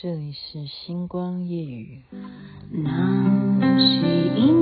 这里是星光夜雨。那是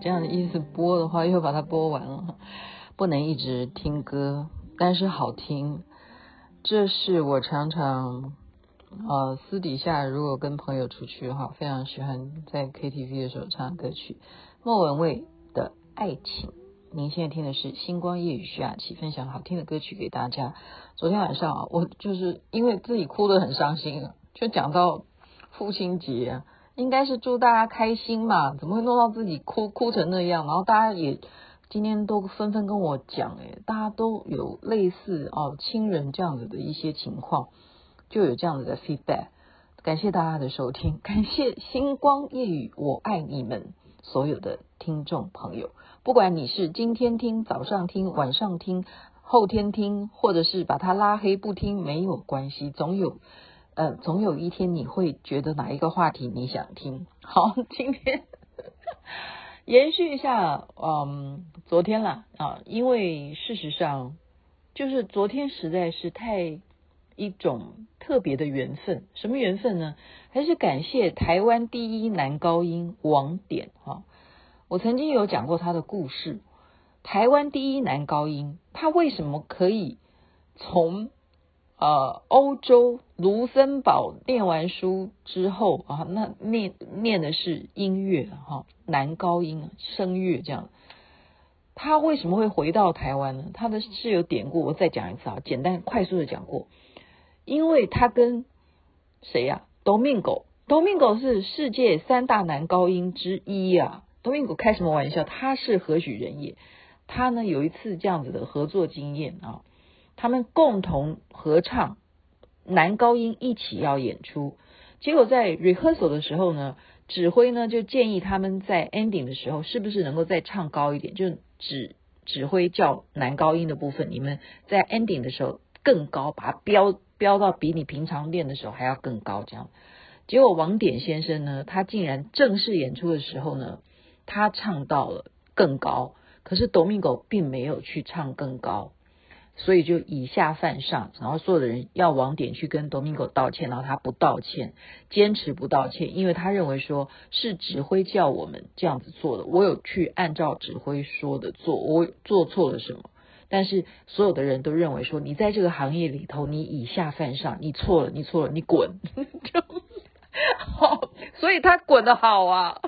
这样的意思播的话又把它播完了，不能一直听歌，但是好听。这是我常常呃私底下如果跟朋友出去哈，非常喜欢在 KTV 的时候唱歌曲。莫文蔚的《爱情》，您现在听的是星光夜雨徐雅琪分享好听的歌曲给大家。昨天晚上啊，我就是因为自己哭得很伤心，就讲到父亲节啊。应该是祝大家开心嘛，怎么会弄到自己哭哭成那样？然后大家也今天都纷纷跟我讲，诶，大家都有类似哦亲人这样子的一些情况，就有这样子的 feedback。感谢大家的收听，感谢星光夜语，我爱你们所有的听众朋友，不管你是今天听、早上听、晚上听、后天听，或者是把它拉黑不听，没有关系，总有。呃，总有一天你会觉得哪一个话题你想听。好，今天 延续一下，嗯，昨天啦啊，因为事实上就是昨天实在是太一种特别的缘分。什么缘分呢？还是感谢台湾第一男高音王典哈。我曾经有讲过他的故事，台湾第一男高音，他为什么可以从呃，欧洲卢森堡念完书之后啊，那念念的是音乐哈，男高音声乐这样。他为什么会回到台湾呢？他的是有典故，我再讲一次啊，简单快速的讲过。因为他跟谁呀？Domingo，Domingo 是世界三大男高音之一啊。Domingo 开什么玩笑？他是何许人也？他呢有一次这样子的合作经验啊。他们共同合唱，男高音一起要演出，结果在 rehearsal 的时候呢，指挥呢就建议他们在 ending 的时候，是不是能够再唱高一点？就指指挥叫男高音的部分，你们在 ending 的时候更高，把它飙飙到比你平常练的时候还要更高，这样。结果王典先生呢，他竟然正式演出的时候呢，他唱到了更高，可是 Domingo 并没有去唱更高。所以就以下犯上，然后所有的人要网点去跟 Domingo 道歉，然后他不道歉，坚持不道歉，因为他认为说是指挥叫我们这样子做的，我有去按照指挥说的做，我做错了什么？但是所有的人都认为说你在这个行业里头，你以下犯上，你错了，你错了，你滚！就 好，所以他滚得好啊，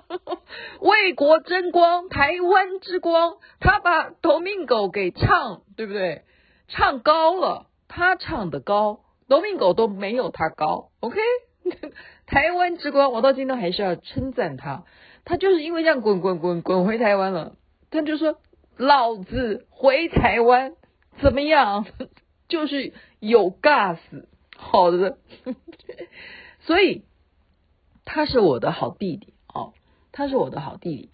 为国争光，台湾之光，他把 Domingo 给唱，对不对？唱高了，他唱的高农民狗都没有他高，OK？台湾之光，我到今天还是要称赞他，他就是因为这样滚滚滚滚回台湾了，他就说老子回台湾怎么样？就是有 gas，好的，所以他是我的好弟弟哦，他是我的好弟弟。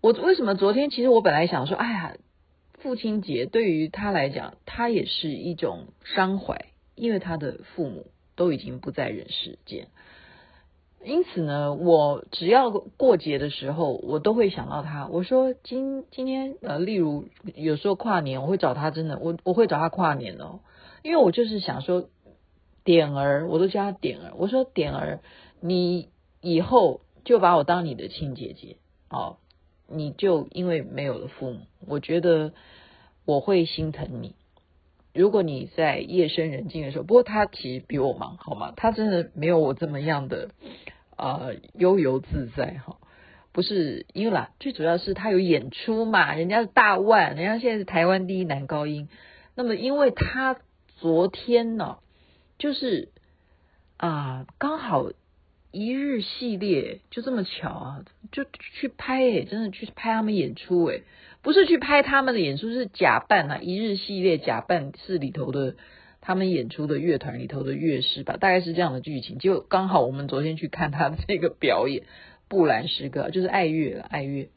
我为什么昨天其实我本来想说，哎呀。父亲节对于他来讲，他也是一种伤怀，因为他的父母都已经不在人世间。因此呢，我只要过节的时候，我都会想到他。我说今今天呃，例如有时候跨年，我会找他，真的，我我会找他跨年哦，因为我就是想说，点儿，我都叫他点儿。我说点儿，你以后就把我当你的亲姐姐哦，你就因为没有了父母，我觉得我会心疼你。如果你在夜深人静的时候，不过他其实比我忙，好吗？他真的没有我这么样的呃悠游自在哈。不是因为啦，最主要是他有演出嘛，人家是大腕，人家现在是台湾第一男高音。那么因为他昨天呢，就是啊刚好一日系列就这么巧啊，就去拍诶，真的去拍他们演出诶。不是去拍他们的演出，是假扮啊！一日系列假扮是里头的他们演出的乐团里头的乐师吧，大概是这样的剧情。就刚好我们昨天去看他的这个表演，布兰诗歌就是爱乐了，爱乐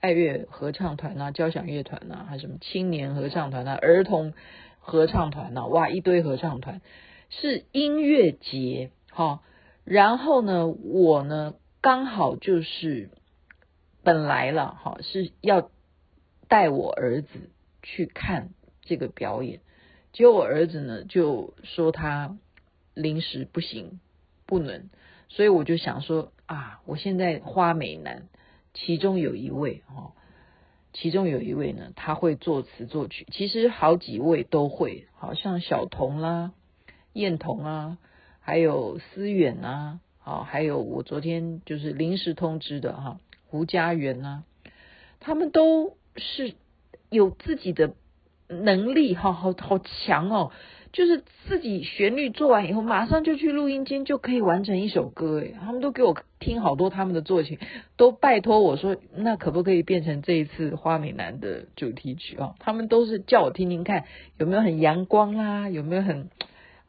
爱乐合唱团啊，交响乐团啊，还什么青年合唱团啊，儿童合唱团啊，哇，一堆合唱团是音乐节哈。然后呢，我呢刚好就是本来了哈，是要。带我儿子去看这个表演，结果我儿子呢就说他临时不行，不能，所以我就想说啊，我现在花美男其中有一位哈，其中有一位呢他会作词作曲，其实好几位都会，好像小童啦、燕童啊，还有思远啊，好，还有我昨天就是临时通知的哈，胡家园啊，他们都。是有自己的能力，好好好强哦！就是自己旋律做完以后，马上就去录音间就可以完成一首歌。诶，他们都给我听好多他们的作品，都拜托我说，那可不可以变成这一次花美男的主题曲啊？他们都是叫我听听看，有没有很阳光啦，有没有很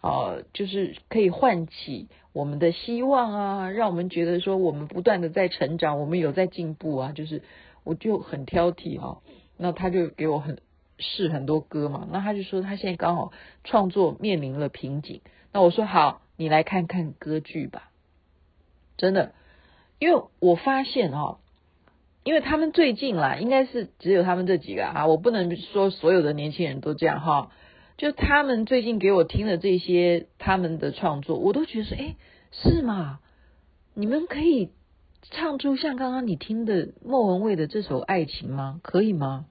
呃，就是可以唤起我们的希望啊，让我们觉得说我们不断的在成长，我们有在进步啊，就是。我就很挑剔哈，那他就给我很试很多歌嘛，那他就说他现在刚好创作面临了瓶颈，那我说好，你来看看歌剧吧，真的，因为我发现哈，因为他们最近啦，应该是只有他们这几个啊，我不能说所有的年轻人都这样哈，就他们最近给我听的这些他们的创作，我都觉得说，哎，是吗？你们可以。唱出像刚刚你听的莫文蔚的这首《爱情》吗？可以吗？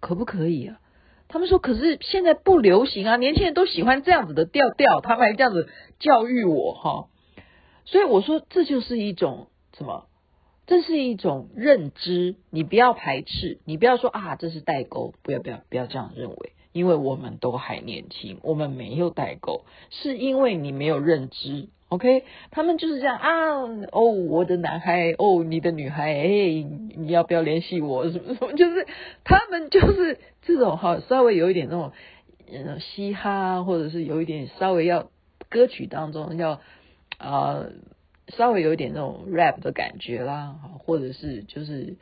可不可以啊？他们说，可是现在不流行啊，年轻人都喜欢这样子的调调，他们还这样子教育我哈。所以我说，这就是一种什么？这是一种认知，你不要排斥，你不要说啊，这是代沟，不要不要不要这样认为，因为我们都还年轻，我们没有代沟，是因为你没有认知。OK，他们就是这样啊，哦，我的男孩，哦，你的女孩，哎，你要不要联系我？什么什么，就是他们就是这种哈，稍微有一点那种嗯嘻哈，或者是有一点稍微要歌曲当中要啊、稍微有一点那种 rap 的感觉啦，或者是就是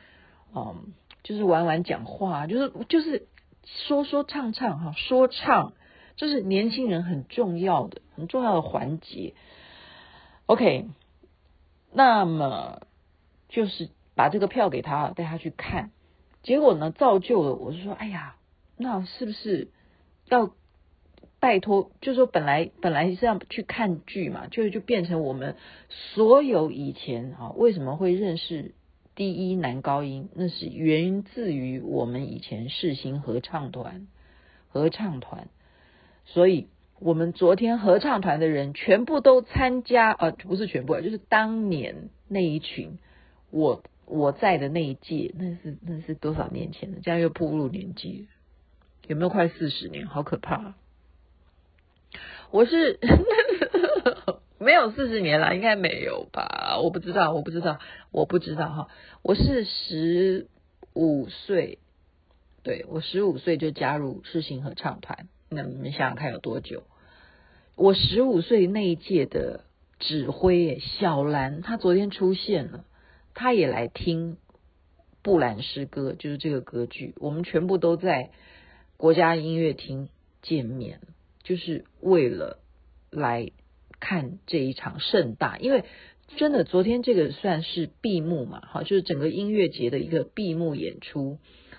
嗯，就是玩玩讲话，就是就是说说唱唱哈，说唱，这是年轻人很重要的很重要的环节。OK，那么就是把这个票给他，带他去看。结果呢，造就了我就说，哎呀，那是不是要拜托？就是说，本来本来是要去看剧嘛，就就变成我们所有以前啊，为什么会认识第一男高音？那是源自于我们以前世新合唱团，合唱团，所以。我们昨天合唱团的人全部都参加，呃，不是全部，就是当年那一群，我我在的那一届，那是那是多少年前的？这样又步入年纪，有没有快四十年？好可怕！我是 没有四十年了，应该没有吧？我不知道，我不知道，我不知道哈。我是十五岁，对，我十五岁就加入世新合唱团。那你们想想看有多久？我十五岁那一届的指挥小兰，她昨天出现了，她也来听布兰诗歌，就是这个歌剧。我们全部都在国家音乐厅见面，就是为了来看这一场盛大。因为真的，昨天这个算是闭幕嘛，哈，就是整个音乐节的一个闭幕演出，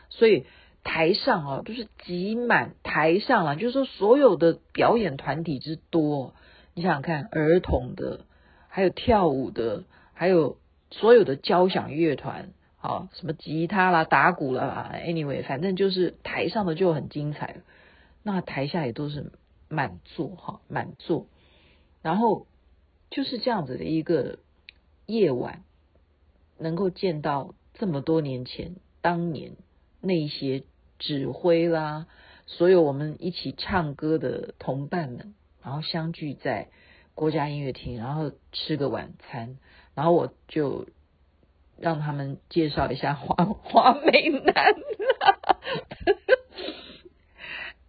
所以台上啊，就是挤满台上啊，就是说所有的表演团体之多，你想想看，儿童的，还有跳舞的，还有所有的交响乐团，啊，什么吉他啦、打鼓啦，anyway，反正就是台上的就很精彩，那台下也都是满座哈，满座，然后就是这样子的一个。夜晚能够见到这么多年前当年那些指挥啦，所有我们一起唱歌的同伴们，然后相聚在国家音乐厅，然后吃个晚餐，然后我就让他们介绍一下花花 美男，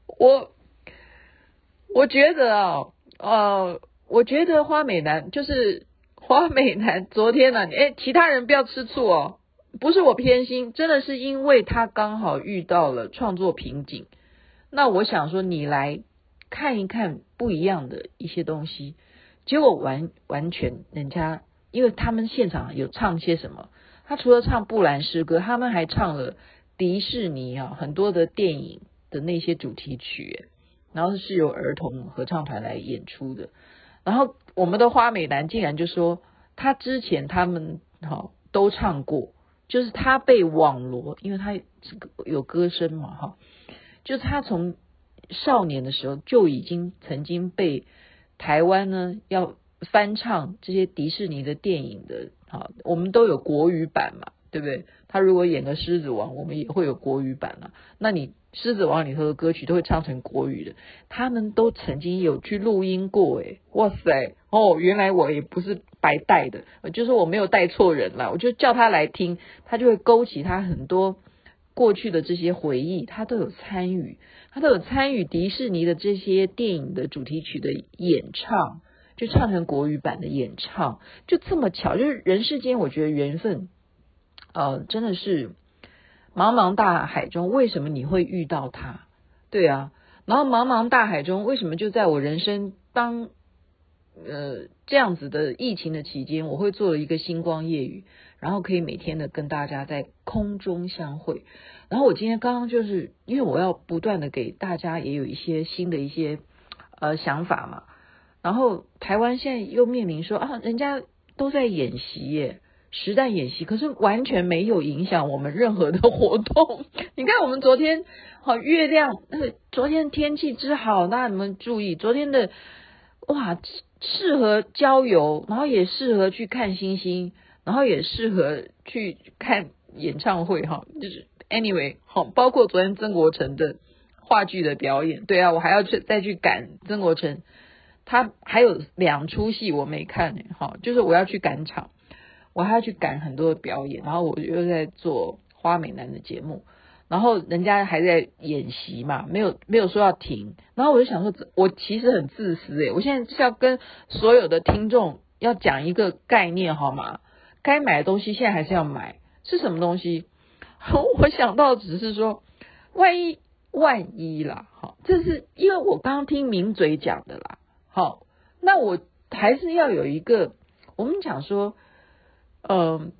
我我觉得啊，呃，我觉得花美男就是。花美男昨天呢、啊，哎，其他人不要吃醋哦，不是我偏心，真的是因为他刚好遇到了创作瓶颈。那我想说，你来看一看不一样的一些东西，结果完完全人家，因为他们现场有唱些什么，他除了唱布兰诗歌，他们还唱了迪士尼啊很多的电影的那些主题曲，然后是由儿童合唱团来演出的。然后我们的花美男竟然就说，他之前他们哈都唱过，就是他被网罗，因为他有歌声嘛哈，就是他从少年的时候就已经曾经被台湾呢要翻唱这些迪士尼的电影的哈，我们都有国语版嘛，对不对？他如果演个狮子王，我们也会有国语版啊。那你。狮子王里头的歌曲都会唱成国语的，他们都曾经有去录音过，诶，哇塞，哦，原来我也不是白带的，就是我没有带错人了，我就叫他来听，他就会勾起他很多过去的这些回忆，他都有参与，他都有参与迪士尼的这些电影的主题曲的演唱，就唱成国语版的演唱，就这么巧，就是人世间，我觉得缘分，呃，真的是。茫茫大海中，为什么你会遇到他？对啊，然后茫茫大海中，为什么就在我人生当呃这样子的疫情的期间，我会做了一个星光夜雨，然后可以每天的跟大家在空中相会。然后我今天刚刚就是因为我要不断的给大家也有一些新的一些呃想法嘛，然后台湾现在又面临说啊，人家都在演习耶。实弹演习，可是完全没有影响我们任何的活动。你看，我们昨天好月亮，昨天天气之好，那你们注意，昨天的哇，适合郊游，然后也适合去看星星，然后也适合去看演唱会哈。就是 anyway 好，包括昨天曾国城的话剧的表演，对啊，我还要去再去赶曾国城，他还有两出戏我没看呢，哈，就是我要去赶场。我还要去赶很多的表演，然后我又在做花美男的节目，然后人家还在演习嘛，没有没有说要停，然后我就想说，我其实很自私诶，我现在是要跟所有的听众要讲一个概念好吗？该买的东西现在还是要买，是什么东西？我想到只是说，万一万一啦，好，这是因为我刚刚听名嘴讲的啦，好，那我还是要有一个，我们讲说。嗯，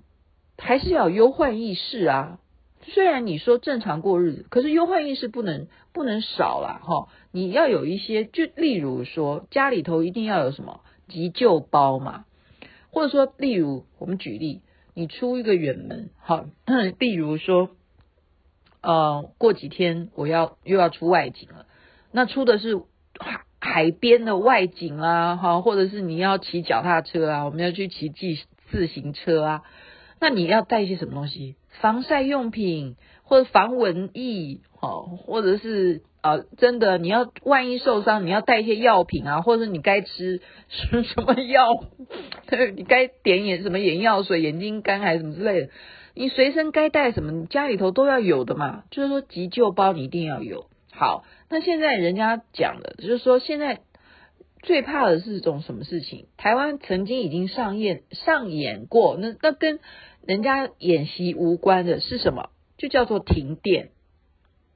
还是要有忧患意识啊。虽然你说正常过日子，可是忧患意识不能不能少啦。哈。你要有一些，就例如说家里头一定要有什么急救包嘛，或者说例如我们举例，你出一个远门，好，例如说，呃，过几天我要又要出外景了，那出的是海海边的外景啊，哈，或者是你要骑脚踏车啊，我们要去骑骑。自行车啊，那你要带一些什么东西？防晒用品或者防蚊液，哦，或者是呃，真的你要万一受伤，你要带一些药品啊，或者是你该吃什么药？你该点眼什么眼药水、眼睛干还是什么之类的？你随身该带什么？你家里头都要有的嘛。就是说急救包你一定要有。好，那现在人家讲的就是说现在。最怕的是种什么事情？台湾曾经已经上演上演过，那那跟人家演习无关的是什么？就叫做停电。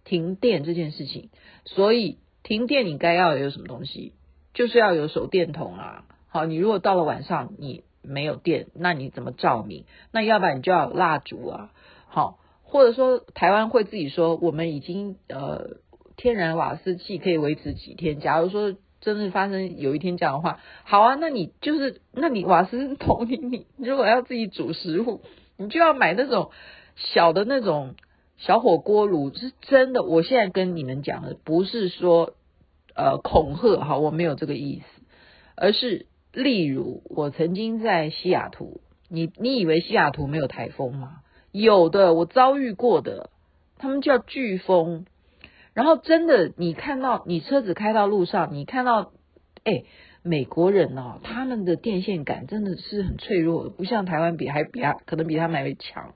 停电这件事情，所以停电你该要有什么东西？就是要有手电筒啊。好，你如果到了晚上，你没有电，那你怎么照明？那要不然你就要蜡烛啊，好，或者说台湾会自己说，我们已经呃天然瓦斯气可以维持几天。假如说真的发生有一天这样的话，好啊，那你就是那你瓦斯桶你你如果要自己煮食物，你就要买那种小的那种小火锅炉，是真的。我现在跟你们讲的不是说呃恐吓哈，我没有这个意思，而是。例如，我曾经在西雅图，你你以为西雅图没有台风吗？有的，我遭遇过的，他们叫飓风。然后真的，你看到你车子开到路上，你看到，哎，美国人哦，他们的电线杆真的是很脆弱，不像台湾比还比他可能比他们还强。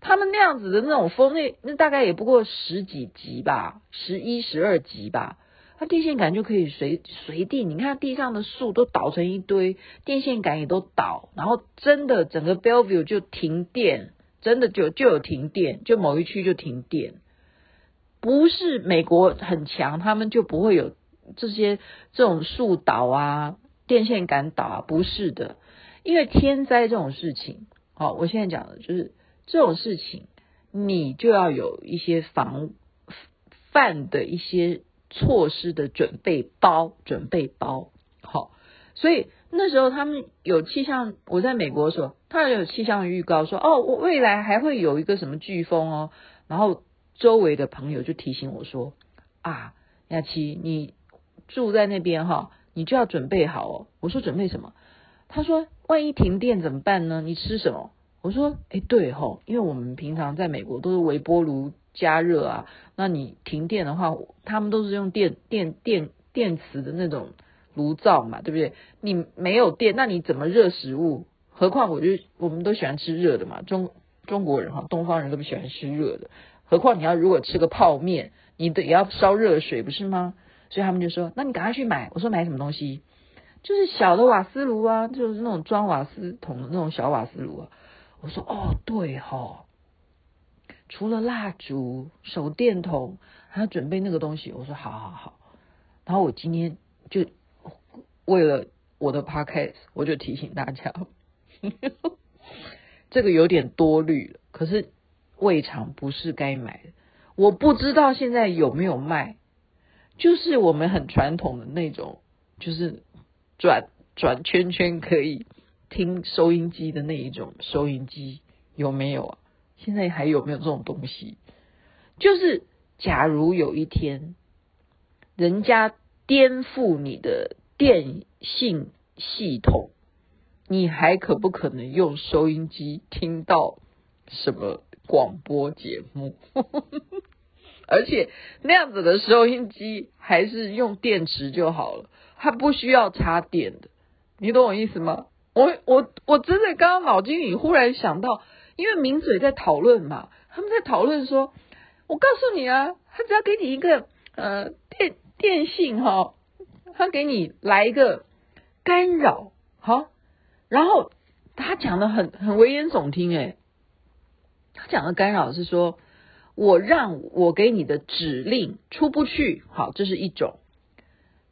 他们那样子的那种风，那那大概也不过十几级吧，十一、十二级吧。它电线杆就可以随随地，你看地上的树都倒成一堆，电线杆也都倒，然后真的整个 Bellevue 就停电，真的就就有停电，就某一区就停电。不是美国很强，他们就不会有这些这种树倒啊，电线杆倒啊，不是的，因为天灾这种事情，好，我现在讲的就是这种事情，你就要有一些防范的一些。措施的准备包，准备包，好，所以那时候他们有气象，我在美国的时候，他有气象预告说，哦，未来还会有一个什么飓风哦，然后周围的朋友就提醒我说，啊，雅琪，你住在那边哈，你就要准备好哦。我说准备什么？他说，万一停电怎么办呢？你吃什么？我说，哎，对吼，因为我们平常在美国都是微波炉。加热啊，那你停电的话，他们都是用电电电电磁的那种炉灶嘛，对不对？你没有电，那你怎么热食物？何况我就我们都喜欢吃热的嘛，中中国人哈，东方人都不喜欢吃热的。何况你要如果吃个泡面，你得要烧热水，不是吗？所以他们就说，那你赶快去买。我说买什么东西？就是小的瓦斯炉啊，就是那种装瓦斯桶的那种小瓦斯炉啊。我说哦，对哈。除了蜡烛、手电筒，还要准备那个东西。我说好好好，然后我今天就为了我的 podcast，我就提醒大家，这个有点多虑了。可是未尝不是该买的。我不知道现在有没有卖，就是我们很传统的那种，就是转转圈圈可以听收音机的那一种收音机，有没有啊？现在还有没有这种东西？就是假如有一天，人家颠覆你的电信系统，你还可不可能用收音机听到什么广播节目？而且那样子的收音机还是用电池就好了，它不需要插电的。你懂我意思吗？我我我真的刚刚脑筋里忽然想到。因为名嘴在讨论嘛，他们在讨论说，我告诉你啊，他只要给你一个呃电电信哈、哦，他给你来一个干扰，好，然后他讲的很很危言耸听诶，他讲的干扰是说，我让我给你的指令出不去，好，这是一种，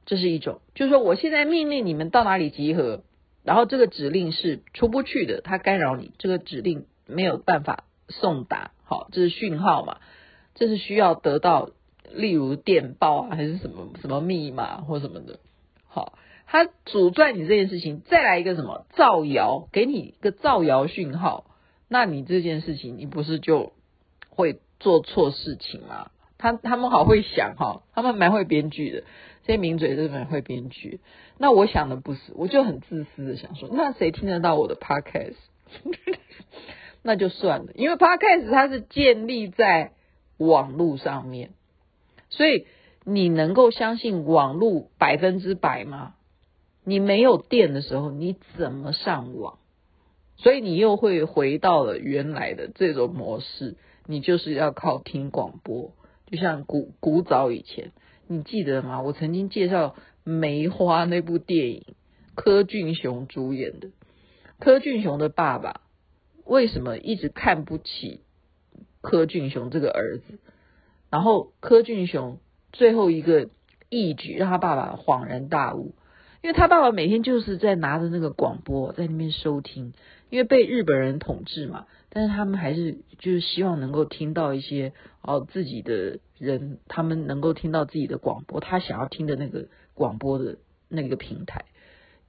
这是一种，就是说我现在命令你们到哪里集合，然后这个指令是出不去的，它干扰你这个指令。没有办法送达，好，这是讯号嘛？这是需要得到，例如电报啊，还是什么什么密码或什么的，好，它阻断你这件事情，再来一个什么造谣，给你一个造谣讯号，那你这件事情，你不是就会做错事情吗？他他们好会想哈，他们蛮会编剧的，这些名嘴都蛮会编剧。那我想的不是，我就很自私的想说，那谁听得到我的 podcast？那就算了，因为 Podcast 它是建立在网络上面，所以你能够相信网络百分之百吗？你没有电的时候，你怎么上网？所以你又会回到了原来的这种模式，你就是要靠听广播，就像古古早以前，你记得吗？我曾经介绍《梅花》那部电影，柯俊雄主演的，柯俊雄的爸爸。为什么一直看不起柯俊雄这个儿子？然后柯俊雄最后一个义举让他爸爸恍然大悟，因为他爸爸每天就是在拿着那个广播在那边收听，因为被日本人统治嘛，但是他们还是就是希望能够听到一些哦自己的人，他们能够听到自己的广播，他想要听的那个广播的那个平台，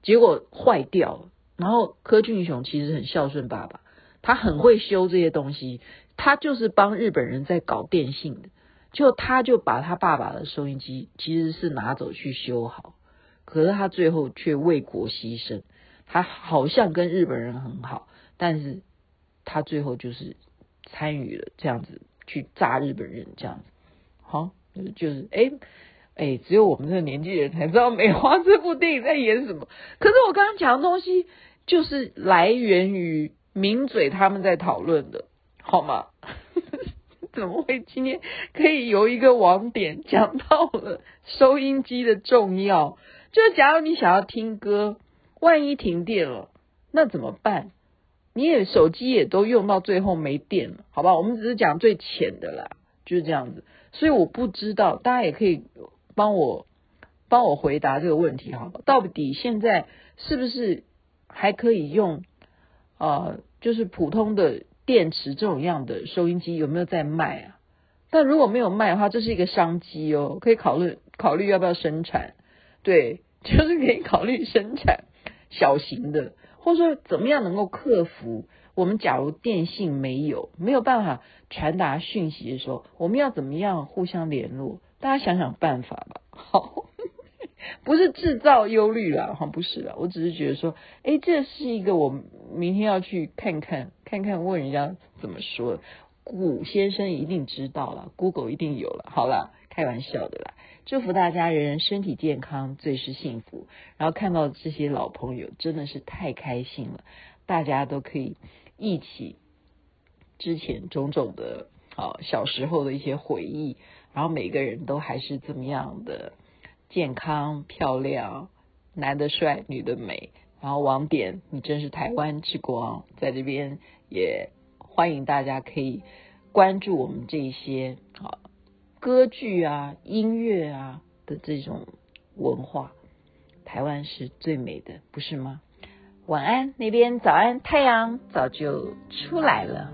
结果坏掉了。然后柯俊雄其实很孝顺爸爸，他很会修这些东西，他就是帮日本人在搞电信的，就他就把他爸爸的收音机其实是拿走去修好。可是他最后却为国牺牲，他好像跟日本人很好，但是他最后就是参与了这样子去炸日本人这样子，好，就是哎哎，只有我们这个年纪人才知道梅花这部电影在演什么。可是我刚刚讲的东西就是来源于名嘴他们在讨论的，好吗？怎么会今天可以由一个网点讲到了收音机的重要？就是假如你想要听歌，万一停电了，那怎么办？你也手机也都用到最后没电了，好吧？我们只是讲最浅的啦，就是这样子。所以我不知道，大家也可以帮我帮我回答这个问题，好吧？到底现在是不是还可以用呃，就是普通的电池这种样的收音机有没有在卖啊？但如果没有卖的话，这是一个商机哦，可以考虑考虑要不要生产。对，就是可以考虑生产小型的，或者说怎么样能够克服我们假如电信没有没有办法传达讯息的时候，我们要怎么样互相联络？大家想想办法吧。好，不是制造忧虑啦，哈，不是啦，我只是觉得说，哎，这是一个我明天要去看看看看，问人家怎么说。古先生一定知道了，Google 一定有了。好了，开玩笑的啦。祝福大家人人身体健康，最是幸福。然后看到这些老朋友，真的是太开心了。大家都可以忆起之前种种的啊小时候的一些回忆，然后每个人都还是这么样的健康漂亮，男的帅，女的美。然后网点，你真是台湾之光，在这边也欢迎大家可以关注我们这一些啊。歌剧啊，音乐啊的这种文化，台湾是最美的，不是吗？晚安，那边早安，太阳早就出来了。